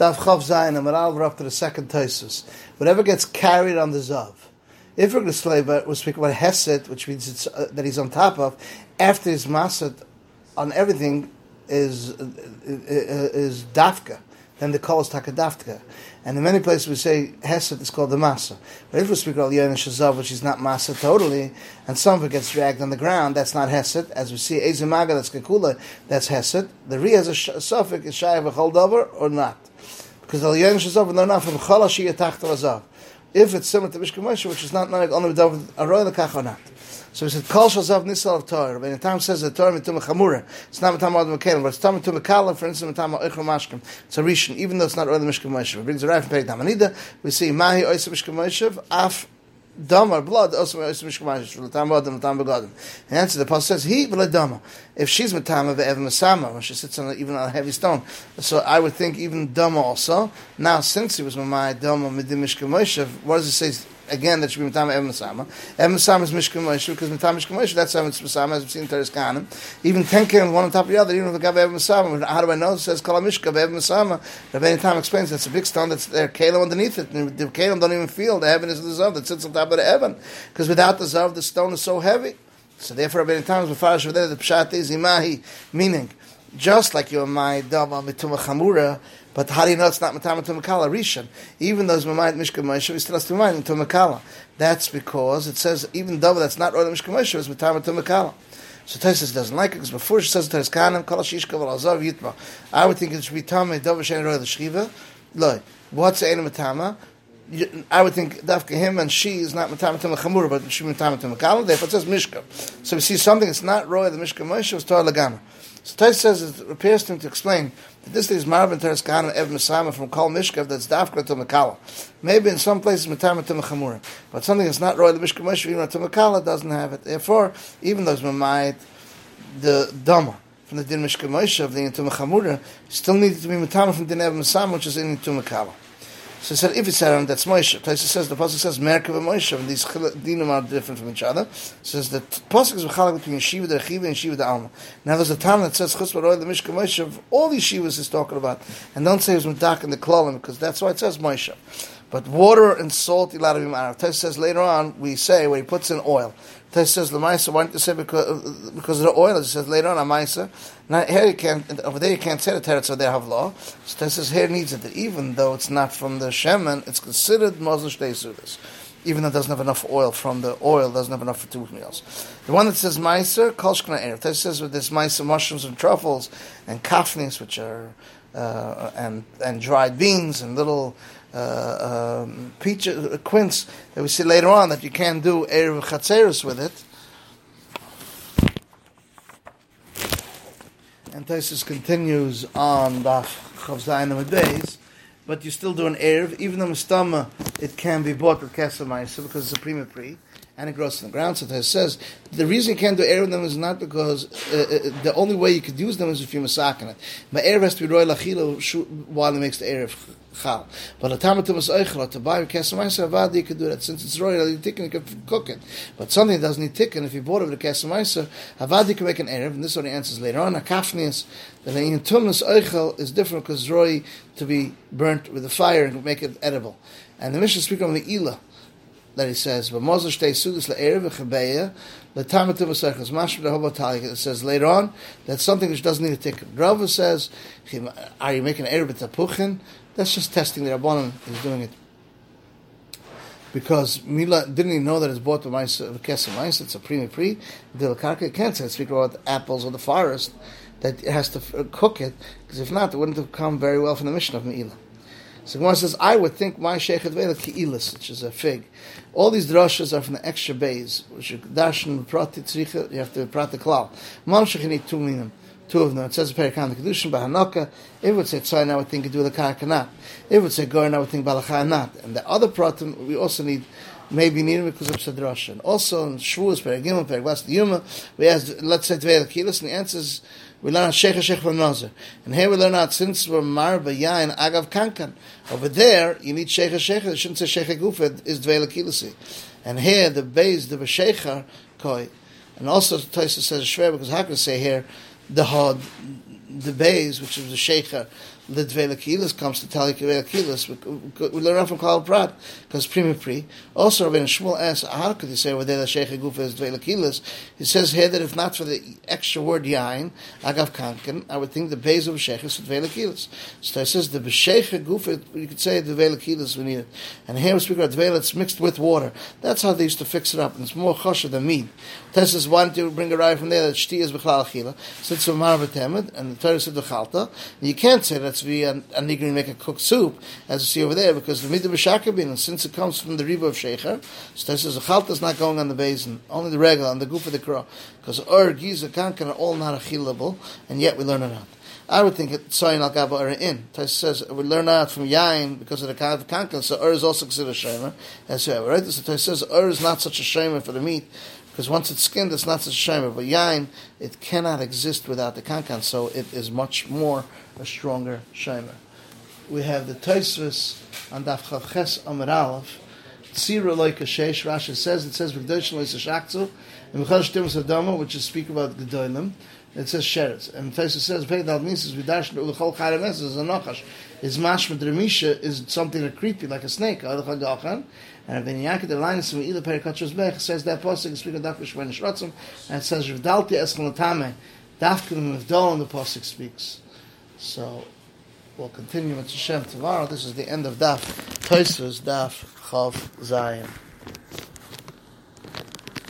Daf Chav Zayin, and we're up to the second Taisus. Whatever gets carried on the Zav. If we're going we're speaking about Hesed, which means it's, uh, that he's on top of, after his Masad on everything is, uh, is Dafka, then the call is Takadafka. And in many places we say Hesed is called the Masa. But if we speak about Yon Shazav, which is not Masa totally, and some of it gets dragged on the ground, that's not Hesed. As we see Ezimaga, that's Kekula, that's Hesed. The Ri has a suffix, is Shai of a Choldover or not. Because the Yon Shazav, they're not from Chalashi Yatach Azav. If it's similar to Mishka Moshe, which is not like only with Aroy Lekach or not. So he said, Kol Shazav Nisal of Torah. When the time says the Torah mitum chamura, it's not mitam adam mekalim, but it's tam mitum mekalim, for instance, mitam oichel mashkim. It's a rishon, even though it's not oil mishkim moshev. It brings a right from Perek Damanida. We see mahi oisel mishkim moshev, af dama blood also moshev, l'tam adam, l'tam begadim. And answer the pasuk says, he v'le dama. If she's matama ve'ev masama, when she sits on a, even on a heavy stone. So I would think even dama also. Now, since he was mamai dama midim mishkim what does it say? Again that should be Matama Ev Masama. Ev Masama is Mishka Moshe, because Matama Mishka Moshe, that's Ev Masama, as we've seen in Teres Kanim. Even ten Kelim, one on top of the other, even if the Gav Ev Masama, how do I know? It says Kala Mishka Ev Masama. Rabbi Time explains that's a big stone that's there, Kalim underneath it. And the Kalim don't even feel the heaven is the Zav that sits on top of the heaven. Because without the Zav, the stone is so heavy. So therefore, Rabbi Time is Mefarish there, the Pshat is Imahi, meaning, just like you're my Dama Mituma Chamura, but how do you know it's not Matama to Makala Rishon? Even though it's Mamayit Mishka Moshe, we still has to remind to Makala. That's because it says even though that's not Roy Mishka Moshe, it's Matama to Makala. So Taisus doesn't like it because before she says Taisus Kanim, Kala Shishka Valazav Yitma. I would think it should be Tame Dov Shen Roy the Shchiva. Look, what's the Matama? I would think Dafka him and she is not Matama to Chamura, but she Matama to Makala. Therefore it says Mishka. So we see something that's not Roy the Mishka Moshe was Torah Lagama. So Tais says it appears to him to explain that this is Marvin Teres Kahana Ev Mesama from Kol Mishkav that's Dafka to Makala. Maybe in some places Matama to Mechamura. But something that's not Roy the Mishka Moshe, even to Makala, doesn't have it. Therefore, even though it's Mamayit, the Dhamma from the Din Mishka Moshe of the Intum Mechamura still needed to be Matama from Din Ev Mesama, which is in Intum Makala. So he said, if it's Aaron, that's Moshe. Taisa says, the Pasuk says, Merkav and Moshe, and these dinim are different from each other. says, the Pasuk is Mechalak between Yeshiva the Rechiva and Yeshiva the Alma. Now there's a time that says, Chus Baroy the Mishka Moshe, all these Yeshivas is talking about. And don't say it's Medak in the Klolim, because that's why it says Moshe. But water and salt, Ilad of Yimarav. Taisa says, later on, we say, where he puts in oil. Taisa says, the Lamaisa, why don't you say because, because of the oil? It says later on, Amaisa. Now, here you can't, over there you can't say the teretz, so they have law. So this says here needs it, even though it's not from the shemen, it's considered Muslim Shtei Even though it doesn't have enough oil from the oil, doesn't have enough for two meals. The one that says Meiser, Kolshkna Erev. This says with this Meiser mushrooms and truffles and kafnis, which are, uh, and, and dried beans and little, uh, um, peach, uh, quince that we see later on that you can't do Erev Chatzeris with it And Taisus continues on the Chavzayin days, but you still do an Erev, even though Mustama, it can be bought with Kesamaisa because it's a prima pre, and it grows in the ground. So Taisus says, the reason you can't do Erev them is not because, uh, uh, the only way you could use them is if you're masakin it. But Erev has to be Roy Lachilo while it makes the Erev chal. But a tamatum is oichel, to buy a kesamaisa avad, you could do that. Since it's royal, you tikkun, you can cook it. But something doesn't need tikkun, if you bought it with a kesamaisa, avad, you can make an erev, and this he answers later on. A kafnius, that in tumas oichel is different because roy to be burnt with the fire and make it edible. And the Mishnah speaks on the ila, that he says, but Moses shtei sudas le'erev v'chabeya, the tamatum v'sechas mashma the It says later on that something which doesn't need a tikkun. Rava says, are you making erev b'tapuchin? That's just testing the Rabbanon is doing it. Because Mila didn't even know that it's bought the the kesem mice, it's a prima pre. The karka can't say speak about apples or the forest, that it has to cook it, because if not, it wouldn't have come very well from the mission of Meila. So Gemara says, I would think my sheikh vela ki'ilis, which is a fig. All these drashas are from the extra bays, which are dashin prati tzricha, you have to prati klal. Mam shechini two minim two of them. It says Perikan the Kedushin Bahanaka. It would say Tzayin, I would think the Karakanat. It would say Gorin, I would think Balachanat. And the other pratim we also need maybe need because of Sadrash. And also in Shavuos, Perigim, Perigvas, the Yuma, we ask, let's say Tvei Akilas, and the answer is, we learn Sheikh Sheikh from Nazir. And here we learn out since we're Marba Yain Agav Kankan. Over there, you need Sheikh Sheikh, you shouldn't say Sheikh is Dvei Akilasi. And here, the base, the Besheichar, Koi. And also, Taisa says Shver, because how can say here, the hod, the bays, which is the sheikha, the Dvelakilis comes to tell you Dvelakilis. We, learn from Klal Prat because Prima Pri. Also, Rabbi Shmuel asks, how could you say whether the Sheikh Gufa is Dvelakilis? He says here that if not for the extra word Yain, Agav Kankan, I would think the Beis of Sheikh is Dvelakilis. So he says the Sheikh Gufa, you could say Dvelakilis we need it. And here we speak about Dvel, it's mixed with water. That's how they used to fix it up, and it's more chosher than meat. Tessus wanted to bring a ride from there that Shti is Bechal Achila. Since so Marvatemet, and the Said the Chalta, you can't say that's be a, a nigri make a cooked soup, as you see over there, because the midah b'shakabin, and since it comes from the riba of shecher, so this is a chalta is not going on the basin, only the regular, on the goof of the crow, because ur, giza, kankan are all not achillable, and yet we learn it out. I would think it soyin al gaba in. Says we learn out from yain because of the kind of kankan. So ur is also considered a shamer. As well, right? So Taisa says ur is not such a shamer for the meat because once it's skinned, it's not such a shamer. But yain, it cannot exist without the kankan. So it is much more a stronger shamer. We have the Taisvis on Daf Chavches Amar Aleph. Tzira like sheish. Rashi says it says v'gdosh lois shakzu and v'chal shtimus adama, which is speak about gedolim. It says sheretz. And Taisa says pei dal mises v'dash ulechol chayremes is a nachash. Is mashma dremisha is something that creepy like a snake. And Rabbi Yankee the line from either perikachos bech says that pasuk speak of dafka shven shrotzim and says v'dalti eschonatame. Dafka the and the pasuk speaks. So we'll continue with Hashem tomorrow. This is the end of Daf. Toisvus Daf Chav Zion.